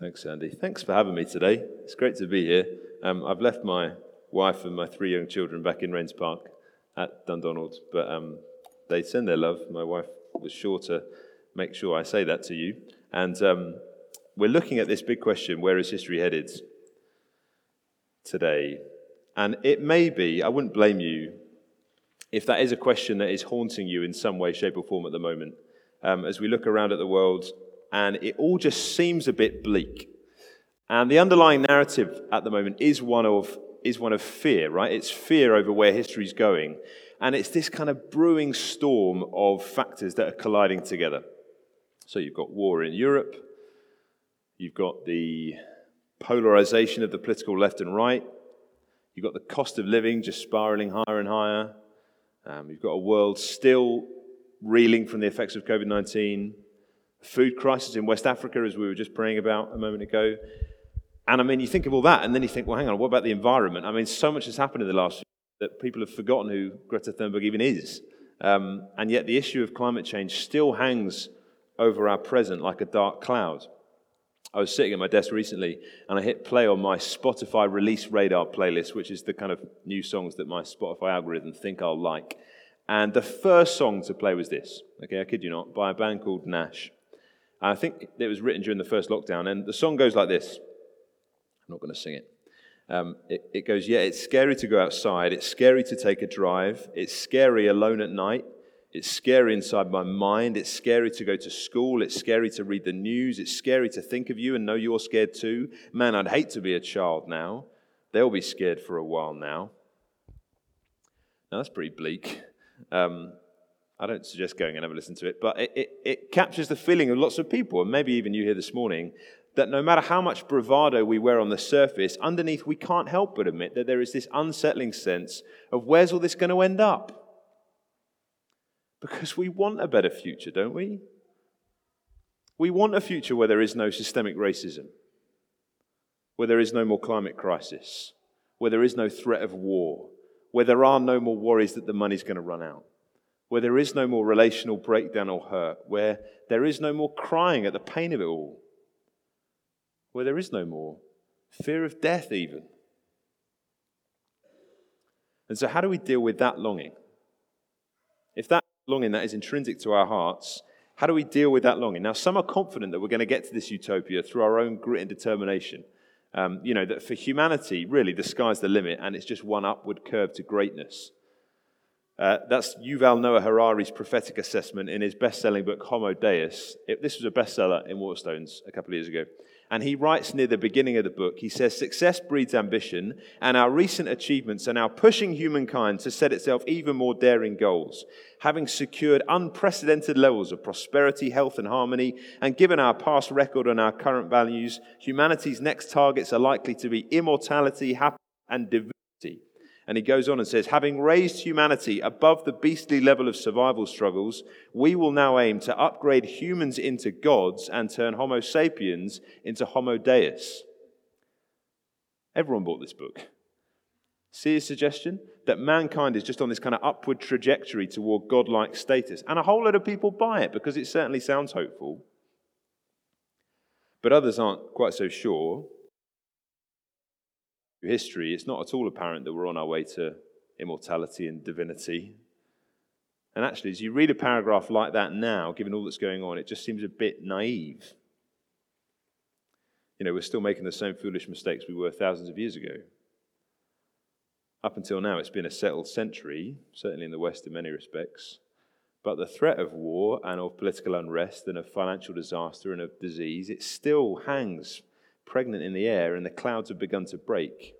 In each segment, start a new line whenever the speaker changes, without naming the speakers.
Thanks, Andy. Thanks for having me today. It's great to be here. Um, I've left my wife and my three young children back in Rains Park at Dundonald, but um, they send their love. My wife was sure to make sure I say that to you. And um, we're looking at this big question where is history headed today? And it may be, I wouldn't blame you if that is a question that is haunting you in some way, shape, or form at the moment. Um, as we look around at the world and it all just seems a bit bleak. And the underlying narrative at the moment is one of, is one of fear, right? It's fear over where history's going. And it's this kind of brewing storm of factors that are colliding together. So you've got war in Europe, you've got the polarization of the political left and right, you've got the cost of living just spiraling higher and higher, um, you've got a world still reeling from the effects of COVID 19 food crisis in West Africa, as we were just praying about a moment ago. And I mean, you think of all that, and then you think, well, hang on, what about the environment? I mean, so much has happened in the last that people have forgotten who Greta Thunberg even is. Um, and yet, the issue of climate change still hangs over our present like a dark cloud. I was sitting at my desk recently and I hit play on my Spotify release radar playlist, which is the kind of new songs that my Spotify algorithm think I'll like. And the first song to play was this, okay, I kid you not, by a band called Nash. I think it was written during the first lockdown, and the song goes like this. I'm not going to sing it. Um, it. It goes, Yeah, it's scary to go outside. It's scary to take a drive. It's scary alone at night. It's scary inside my mind. It's scary to go to school. It's scary to read the news. It's scary to think of you and know you're scared too. Man, I'd hate to be a child now. They'll be scared for a while now. Now, that's pretty bleak. Um, I don't suggest going and have a listen to it, but it, it, it, captures the feeling of lots of people, and maybe even you here this morning, that no matter how much bravado we wear on the surface, underneath we can't help but admit that there is this unsettling sense of where's all this going to end up? Because we want a better future, don't we? We want a future where there is no systemic racism, where there is no more climate crisis, where there is no threat of war, where there are no more worries that the money's going to run out where there is no more relational breakdown or hurt, where there is no more crying at the pain of it all, where there is no more fear of death, even. And so, how do we deal with that longing? If that longing that is intrinsic to our hearts, how do we deal with that longing? Now, some are confident that we're going to get to this utopia through our own grit and determination. Um, you know, that for humanity, really, the sky's the limit and it's just one upward curve to greatness. Uh, that's Yuval Noah Harari's prophetic assessment in his best selling book, Homo Deus. It, this was a bestseller in Waterstones a couple of years ago. And he writes near the beginning of the book, he says, Success breeds ambition, and our recent achievements are now pushing humankind to set itself even more daring goals. Having secured unprecedented levels of prosperity, health, and harmony, and given our past record and our current values, humanity's next targets are likely to be immortality, happiness, and diversity and he goes on and says, having raised humanity above the beastly level of survival struggles, we will now aim to upgrade humans into gods and turn Homo sapiens into Homo Deus. Everyone bought this book. See his suggestion? That mankind is just on this kind of upward trajectory toward godlike status. And a whole lot of people buy it because it certainly sounds hopeful. But others aren't quite so sure history, it's not at all apparent that we're on our way to immortality and divinity. And actually, as you read a paragraph like that now, given all that's going on, it just seems a bit naive. You know, we're still making the same foolish mistakes we were thousands of years ago. Up until now, it's been a settled century, certainly in the West in many respects. But the threat of war and of political unrest and of financial disaster and of disease, it still hangs pregnant in the air and the clouds have begun to break.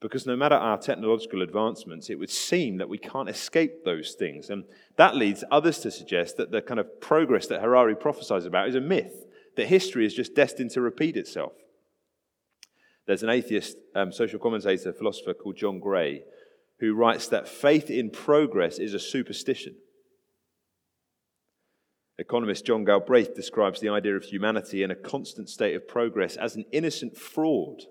Because no matter our technological advancements, it would seem that we can't escape those things. And that leads others to suggest that the kind of progress that Harari prophesies about is a myth, that history is just destined to repeat itself. There's an atheist um, social commentator, philosopher called John Gray, who writes that faith in progress is a superstition. Economist John Galbraith describes the idea of humanity in a constant state of progress as an innocent fraud,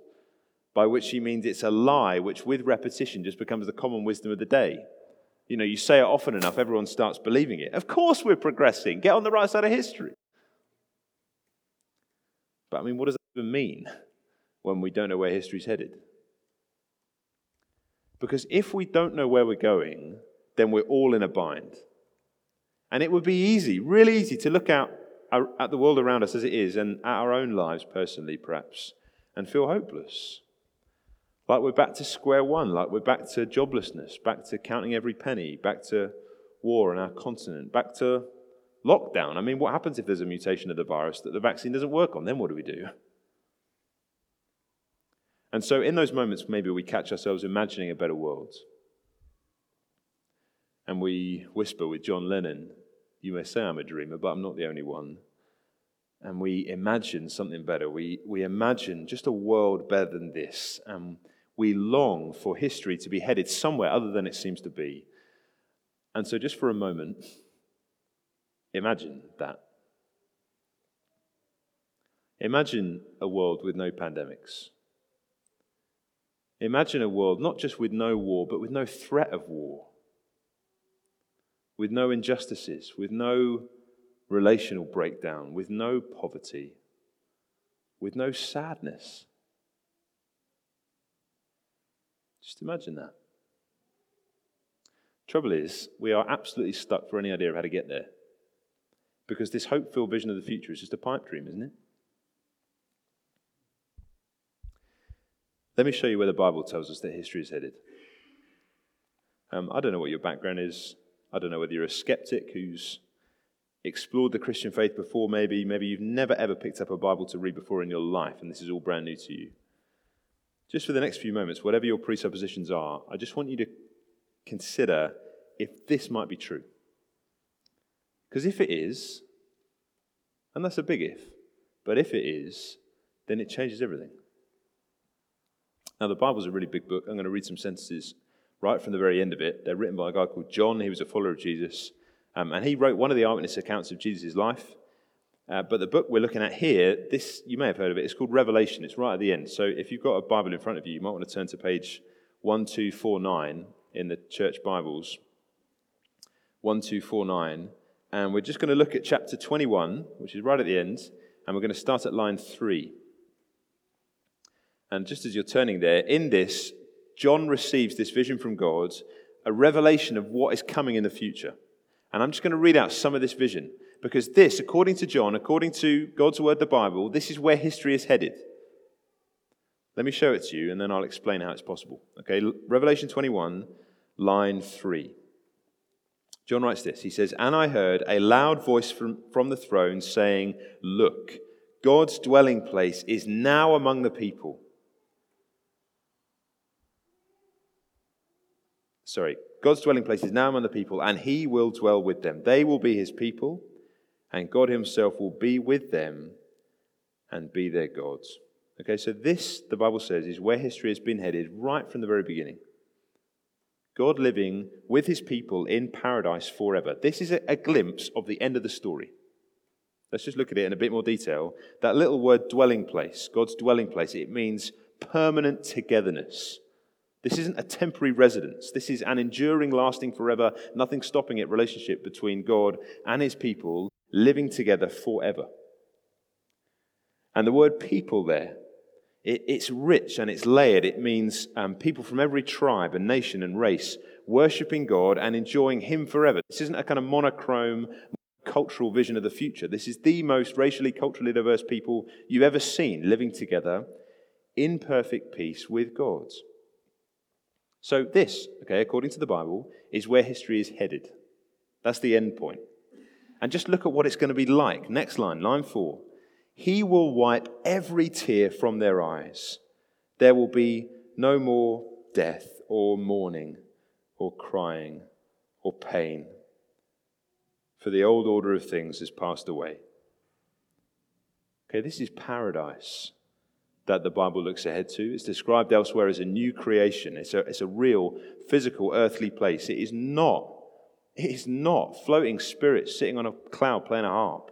by which he means it's a lie which, with repetition, just becomes the common wisdom of the day. You know, you say it often enough, everyone starts believing it. Of course, we're progressing. Get on the right side of history. But I mean, what does that even mean when we don't know where history's headed? Because if we don't know where we're going, then we're all in a bind. And it would be easy, really easy, to look out uh, at the world around us as it is and at our own lives personally, perhaps, and feel hopeless. Like we're back to square one, like we're back to joblessness, back to counting every penny, back to war on our continent, back to lockdown. I mean, what happens if there's a mutation of the virus that the vaccine doesn't work on? Then what do we do? And so, in those moments, maybe we catch ourselves imagining a better world. And we whisper with John Lennon, you may say I'm a dreamer, but I'm not the only one. And we imagine something better. We, we imagine just a world better than this. And we long for history to be headed somewhere other than it seems to be. And so, just for a moment, imagine that. Imagine a world with no pandemics. Imagine a world not just with no war, but with no threat of war with no injustices, with no relational breakdown, with no poverty, with no sadness. Just imagine that. Trouble is, we are absolutely stuck for any idea of how to get there. Because this hope filled vision of the future is just a pipe dream, isn't it? Let me show you where the Bible tells us that history is headed. Um, I don't know what your background is. I don't know whether you're a skeptic who's explored the Christian faith before, maybe. Maybe you've never ever picked up a Bible to read before in your life, and this is all brand new to you. Just for the next few moments, whatever your presuppositions are, I just want you to consider if this might be true. Because if it is, and that's a big if, but if it is, then it changes everything. Now, the Bible's a really big book. I'm going to read some sentences right from the very end of it. They're written by a guy called John. He was a follower of Jesus. Um, and he wrote one of the eyewitness accounts of Jesus' life. Uh, but the book we're looking at here, this you may have heard of it. It's called Revelation. It's right at the end. So if you've got a Bible in front of you, you might want to turn to page 1249 in the church Bibles. 1249. And we're just going to look at chapter 21, which is right at the end. And we're going to start at line 3. And just as you're turning there, in this, John receives this vision from God, a revelation of what is coming in the future. And I'm just going to read out some of this vision because this, according to John, according to God's word, the Bible, this is where history is headed. Let me show it to you and then I'll explain how it's possible. Okay, Revelation 21, line 3. John writes this. He says, And I heard a loud voice from, from the throne saying, Look, God's dwelling place is now among the people sorry, God's dwelling place is now among the people, and he will dwell with them. They will be his people, and God himself will be with them and be their gods. Okay, so this, the Bible says, is where history has been headed right from the very beginning. God living with his people in paradise forever. This is a, a glimpse of the end of the story. Let's just look at it in a bit more detail. That little word dwelling place, God's dwelling place, it means permanent togetherness. This isn't a temporary residence. This is an enduring, lasting, forever, nothing stopping it relationship between God and his people living together forever. And the word people there, it, it's rich and it's layered. It means um, people from every tribe and nation and race worshipping God and enjoying him forever. This isn't a kind of monochrome cultural vision of the future. This is the most racially, culturally diverse people you've ever seen living together in perfect peace with God. So, this, okay, according to the Bible, is where history is headed. That's the end point. And just look at what it's going to be like. Next line, line four. He will wipe every tear from their eyes. There will be no more death or mourning or crying or pain, for the old order of things has passed away. Okay, this is paradise that the Bible looks ahead to. It's described elsewhere as a new creation. It's a, it's a real physical earthly place. It is not, it is not floating spirits sitting on a cloud playing a harp.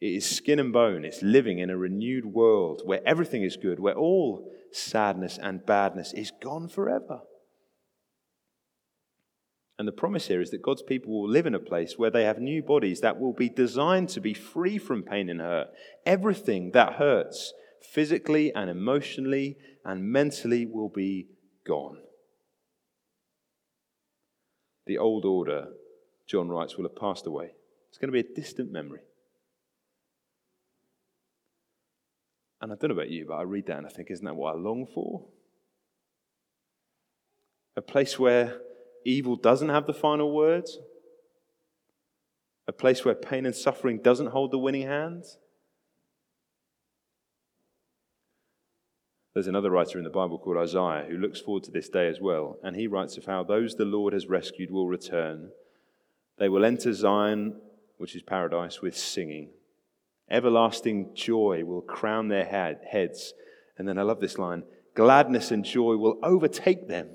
It is skin and bone. It's living in a renewed world where everything is good, where all sadness and badness is gone forever. And the promise here is that God's people will live in a place where they have new bodies that will be designed to be free from pain and hurt. Everything that hurts, physically and emotionally and mentally, will be gone. The old order, John writes, will have passed away. It's going to be a distant memory. And I don't know about you, but I read that and I think, isn't that what I long for? A place where evil doesn't have the final words? A place where pain and suffering doesn't hold the winning hands? There's another writer in the Bible called Isaiah who looks forward to this day as well, and he writes of how those the Lord has rescued will return. They will enter Zion, which is paradise, with singing. Everlasting joy will crown their head, heads. And then I love this line gladness and joy will overtake them,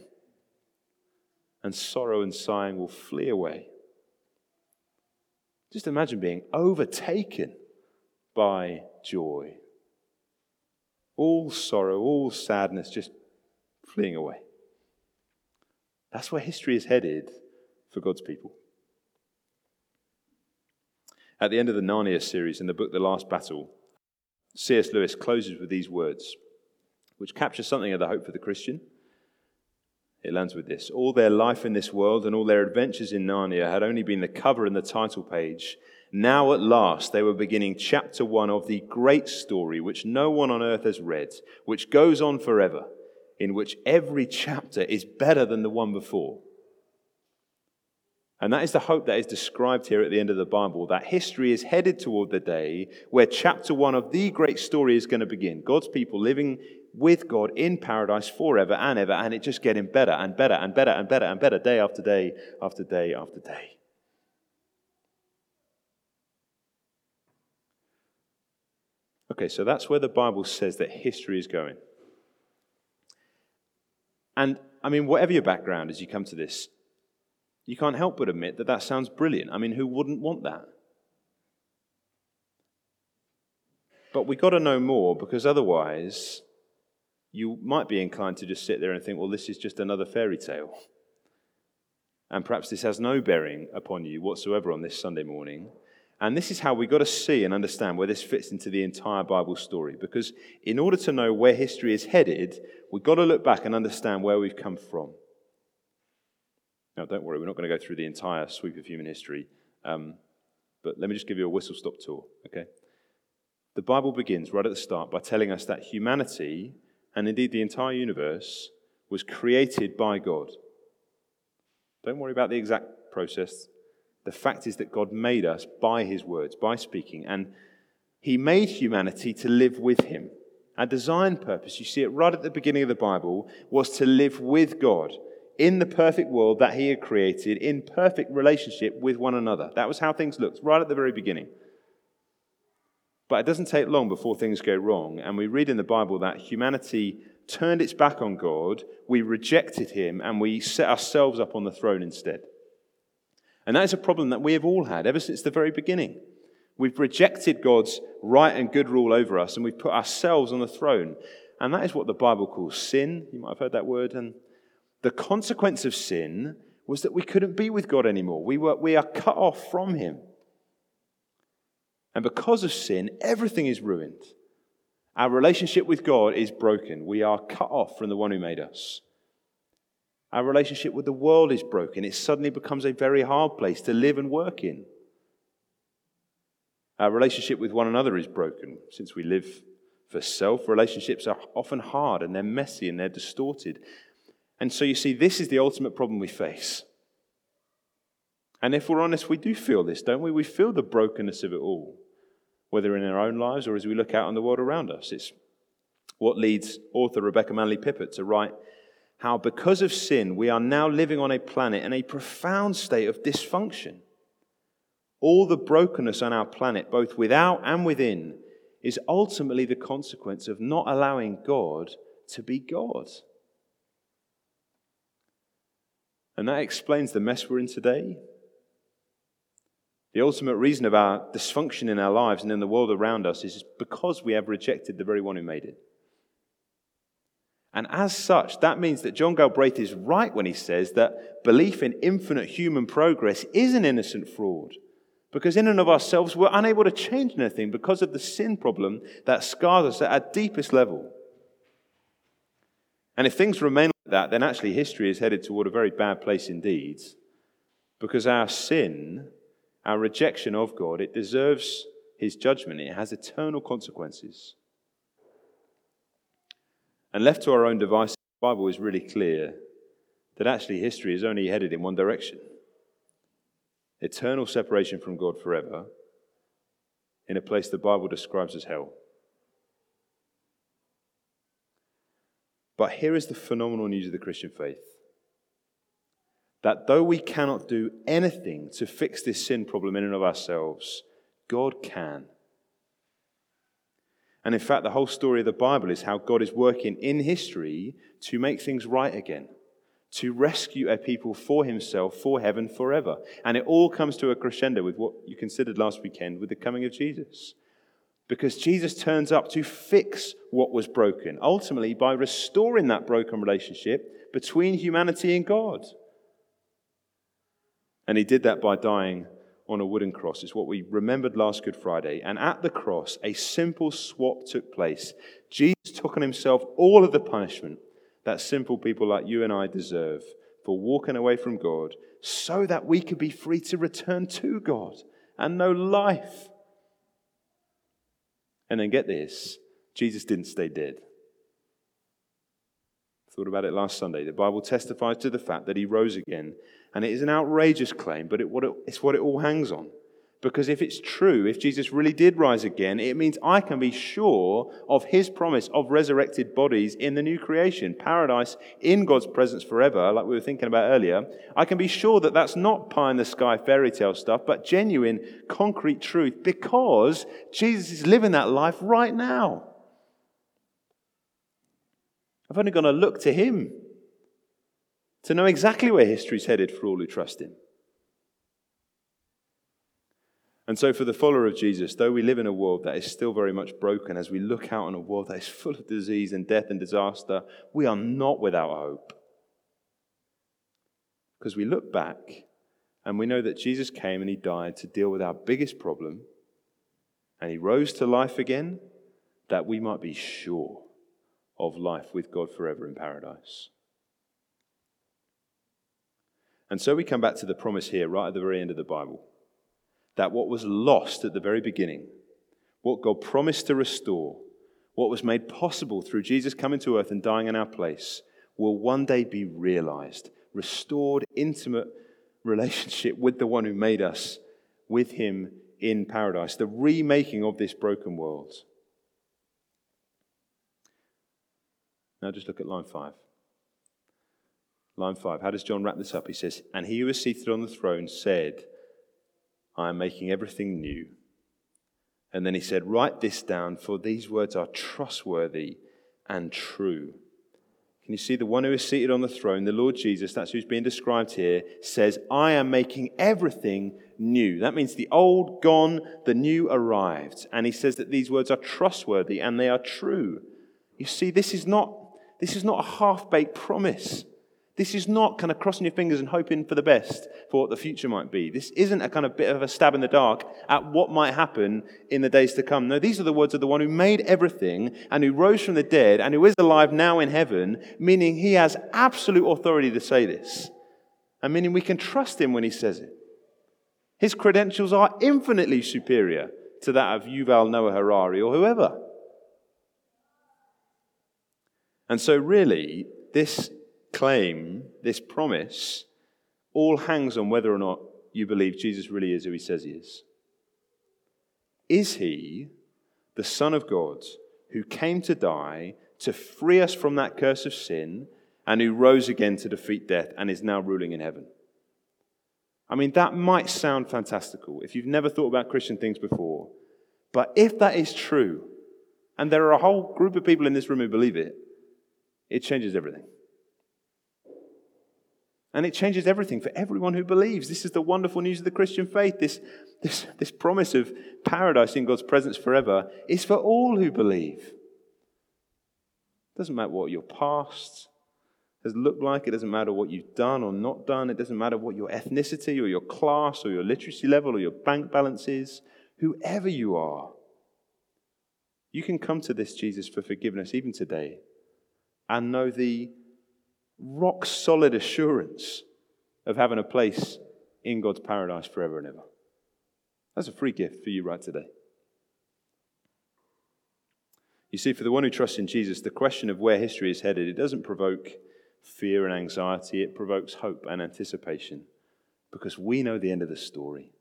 and sorrow and sighing will flee away. Just imagine being overtaken by joy. All sorrow, all sadness just fleeing away. That's where history is headed for God's people. At the end of the Narnia series in the book The Last Battle, C.S. Lewis closes with these words, which capture something of the hope for the Christian. It lands with this All their life in this world and all their adventures in Narnia had only been the cover and the title page. Now, at last, they were beginning chapter one of the great story which no one on earth has read, which goes on forever, in which every chapter is better than the one before. And that is the hope that is described here at the end of the Bible that history is headed toward the day where chapter one of the great story is going to begin. God's people living with God in paradise forever and ever, and it just getting better and better and better and better and better day after day after day after day. Okay, so that's where the Bible says that history is going. And I mean, whatever your background as you come to this, you can't help but admit that that sounds brilliant. I mean, who wouldn't want that? But we've got to know more because otherwise, you might be inclined to just sit there and think, well, this is just another fairy tale. And perhaps this has no bearing upon you whatsoever on this Sunday morning. And this is how we've got to see and understand where this fits into the entire Bible story. Because in order to know where history is headed, we've got to look back and understand where we've come from. Now, don't worry, we're not going to go through the entire sweep of human history, um, but let me just give you a whistle stop tour, okay? The Bible begins right at the start by telling us that humanity, and indeed the entire universe, was created by God. Don't worry about the exact process. The fact is that God made us by his words, by speaking, and he made humanity to live with him. Our design purpose, you see it right at the beginning of the Bible, was to live with God in the perfect world that he had created, in perfect relationship with one another. That was how things looked right at the very beginning. But it doesn't take long before things go wrong. And we read in the Bible that humanity turned its back on God, we rejected him, and we set ourselves up on the throne instead. And that is a problem that we have all had ever since the very beginning. We've rejected God's right and good rule over us, and we've put ourselves on the throne. And that is what the Bible calls sin. You might have heard that word. And the consequence of sin was that we couldn't be with God anymore. We, were, we are cut off from Him. And because of sin, everything is ruined. Our relationship with God is broken. We are cut off from the one who made us. Our relationship with the world is broken. It suddenly becomes a very hard place to live and work in. Our relationship with one another is broken. Since we live for self, relationships are often hard and they're messy and they're distorted. And so you see, this is the ultimate problem we face. And if we're honest, we do feel this, don't we? We feel the brokenness of it all, whether in our own lives or as we look out on the world around us. It's what leads author Rebecca Manley Pippert to write how, because of sin, we are now living on a planet in a profound state of dysfunction. All the brokenness on our planet, both without and within, is ultimately the consequence of not allowing God to be God. And that explains the mess we're in today. The ultimate reason of our dysfunction in our lives and in the world around us is because we have rejected the very one who made it. And as such, that means that John Galbraith is right when he says that belief in infinite human progress is an innocent fraud. Because in and of ourselves, we're unable to change anything because of the sin problem that scars us at our deepest level. And if things remain like that, then actually history is headed toward a very bad place indeed. Because our sin, our rejection of God, it deserves his judgment. It has eternal consequences. And left to our own devices, the Bible is really clear that actually history is only headed in one direction eternal separation from God forever in a place the Bible describes as hell. But here is the phenomenal news of the Christian faith that though we cannot do anything to fix this sin problem in and of ourselves, God can. And in fact, the whole story of the Bible is how God is working in history to make things right again, to rescue a people for himself, for heaven forever. And it all comes to a crescendo with what you considered last weekend with the coming of Jesus. Because Jesus turns up to fix what was broken, ultimately by restoring that broken relationship between humanity and God. And he did that by dying on a wooden cross. It's what we remembered last Good Friday. And at the cross, a simple swap took place. Jesus took on himself all of the punishment that simple people like you and I deserve for walking away from God so that we could be free to return to God and know life. And then get this Jesus didn't stay dead. Thought about it last Sunday. The Bible testifies to the fact that he rose again. And it is an outrageous claim, but it, what it, it's what it all hangs on. Because if it's true, if Jesus really did rise again, it means I can be sure of his promise of resurrected bodies in the new creation, paradise in God's presence forever, like we were thinking about earlier. I can be sure that that's not pie in the sky fairy tale stuff, but genuine, concrete truth because Jesus is living that life right now. I've only got to look to him to know exactly where history's headed for all who trust him. And so, for the follower of Jesus, though we live in a world that is still very much broken, as we look out on a world that is full of disease and death and disaster, we are not without hope. Because we look back and we know that Jesus came and he died to deal with our biggest problem, and he rose to life again that we might be sure of life with God forever in paradise. And so we come back to the promise here, right at the very end of the Bible, that what was lost at the very beginning, what God promised to restore, what was made possible through Jesus coming to earth and dying in our place, will one day be realized, restored, intimate relationship with the one who made us, with him in paradise, the remaking of this broken world. Now just look at line five. Line five. How does John wrap this up? He says, And he who is seated on the throne said, I am making everything new. And then he said, Write this down, for these words are trustworthy and true. Can you see the one who is seated on the throne, the Lord Jesus, that's who's being described here, says, I am making everything new. That means the old gone, the new arrived. And he says that these words are trustworthy and they are true. You see, this is not this is not a half baked promise. This is not kind of crossing your fingers and hoping for the best for what the future might be. This isn't a kind of bit of a stab in the dark at what might happen in the days to come. No, these are the words of the one who made everything and who rose from the dead and who is alive now in heaven, meaning he has absolute authority to say this. And meaning we can trust him when he says it. His credentials are infinitely superior to that of Yuval Noah Harari or whoever. And so, really, this claim, this promise, all hangs on whether or not you believe Jesus really is who he says he is. Is he the Son of God who came to die to free us from that curse of sin and who rose again to defeat death and is now ruling in heaven? I mean, that might sound fantastical if you've never thought about Christian things before. But if that is true, and there are a whole group of people in this room who believe it, it changes everything. And it changes everything for everyone who believes. This is the wonderful news of the Christian faith. This, this, this promise of paradise in God's presence forever is for all who believe. It doesn't matter what your past has looked like. It doesn't matter what you've done or not done. It doesn't matter what your ethnicity or your class or your literacy level or your bank balance is. Whoever you are, you can come to this Jesus for forgiveness even today and know the rock solid assurance of having a place in God's paradise forever and ever. That's a free gift for you right today. You see, for the one who trusts in Jesus, the question of where history is headed, it doesn't provoke fear and anxiety, it provokes hope and anticipation because we know the end of the story.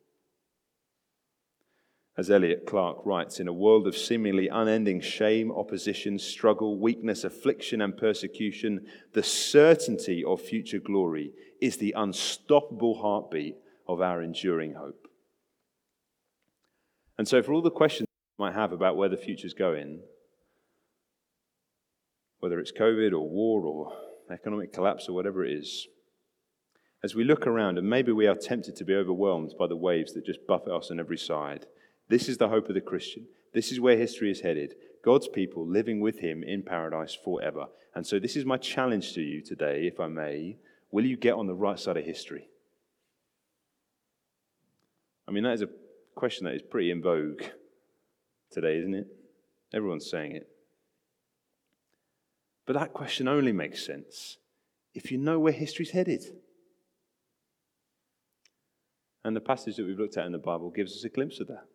As Elliot Clark writes, in a world of seemingly unending shame, opposition, struggle, weakness, affliction, and persecution, the certainty of future glory is the unstoppable heartbeat of our enduring hope. And so, for all the questions you might have about where the future's going, whether it's COVID or war or economic collapse or whatever it is, as we look around and maybe we are tempted to be overwhelmed by the waves that just buffet us on every side, this is the hope of the Christian. This is where history is headed. God's people living with Him in paradise forever. And so, this is my challenge to you today, if I may. Will you get on the right side of history? I mean, that is a question that is pretty in vogue today, isn't it? Everyone's saying it. But that question only makes sense if you know where history's headed. And the passage that we've looked at in the Bible gives us a glimpse of that.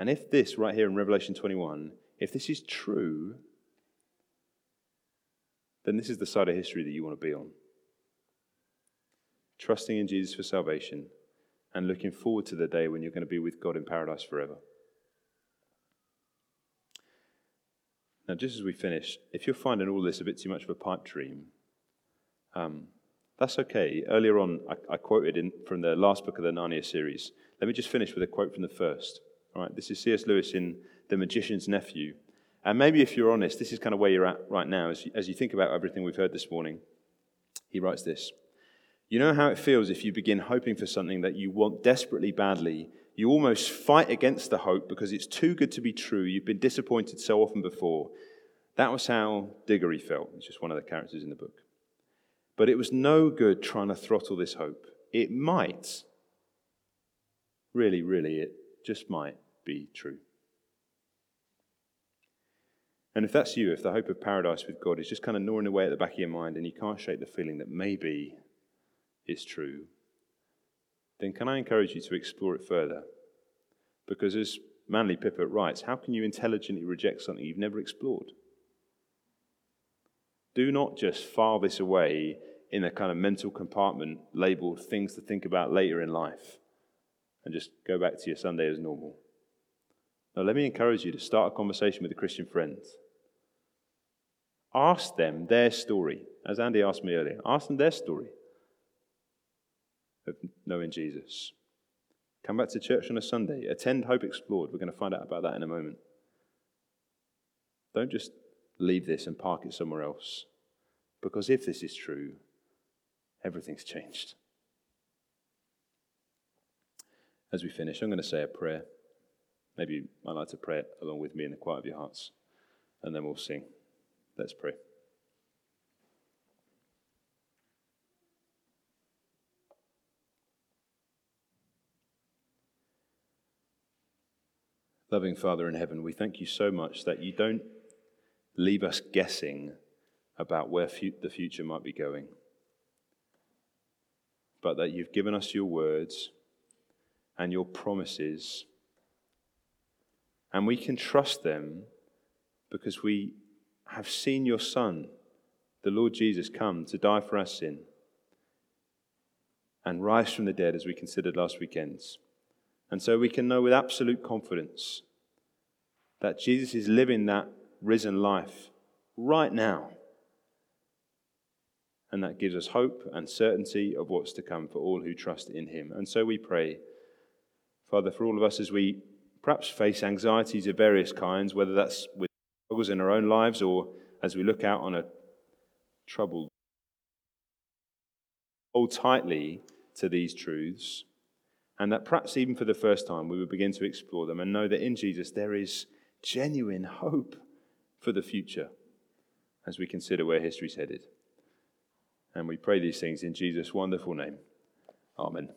And if this, right here in Revelation 21, if this is true, then this is the side of history that you want to be on. Trusting in Jesus for salvation and looking forward to the day when you're going to be with God in paradise forever. Now, just as we finish, if you're finding all this a bit too much of a pipe dream, um, that's okay. Earlier on, I, I quoted in, from the last book of the Narnia series. Let me just finish with a quote from the first. Right, this is C.S. Lewis in The Magician's Nephew. And maybe if you're honest, this is kind of where you're at right now as you, as you think about everything we've heard this morning. He writes this You know how it feels if you begin hoping for something that you want desperately badly. You almost fight against the hope because it's too good to be true. You've been disappointed so often before. That was how Diggory felt. It's just one of the characters in the book. But it was no good trying to throttle this hope. It might, really, really, it just might be true. And if that's you, if the hope of paradise with God is just kind of gnawing away at the back of your mind and you can't shake the feeling that maybe it's true, then can I encourage you to explore it further? Because as Manley Pippert writes, how can you intelligently reject something you've never explored? Do not just file this away in a kind of mental compartment labeled things to think about later in life and just go back to your Sunday as normal. Now, let me encourage you to start a conversation with a Christian friend. Ask them their story, as Andy asked me earlier. Ask them their story of knowing Jesus. Come back to church on a Sunday. Attend Hope Explored. We're going to find out about that in a moment. Don't just leave this and park it somewhere else. Because if this is true, everything's changed. As we finish, I'm going to say a prayer. Maybe might like to pray it along with me in the quiet of your hearts, and then we'll sing. Let's pray. Loving Father in heaven, we thank you so much that you don't leave us guessing about where fu- the future might be going, but that you've given us your words and your promises, and we can trust them because we have seen your Son, the Lord Jesus, come to die for our sin and rise from the dead as we considered last weekend's. And so we can know with absolute confidence that Jesus is living that risen life right now. And that gives us hope and certainty of what's to come for all who trust in him. And so we pray, Father, for all of us as we perhaps face anxieties of various kinds, whether that's with struggles in our own lives or as we look out on a troubled, world, hold tightly to these truths, and that perhaps even for the first time we would begin to explore them and know that in Jesus there is genuine hope for the future. as we consider where history's headed. And we pray these things in Jesus' wonderful name. Amen.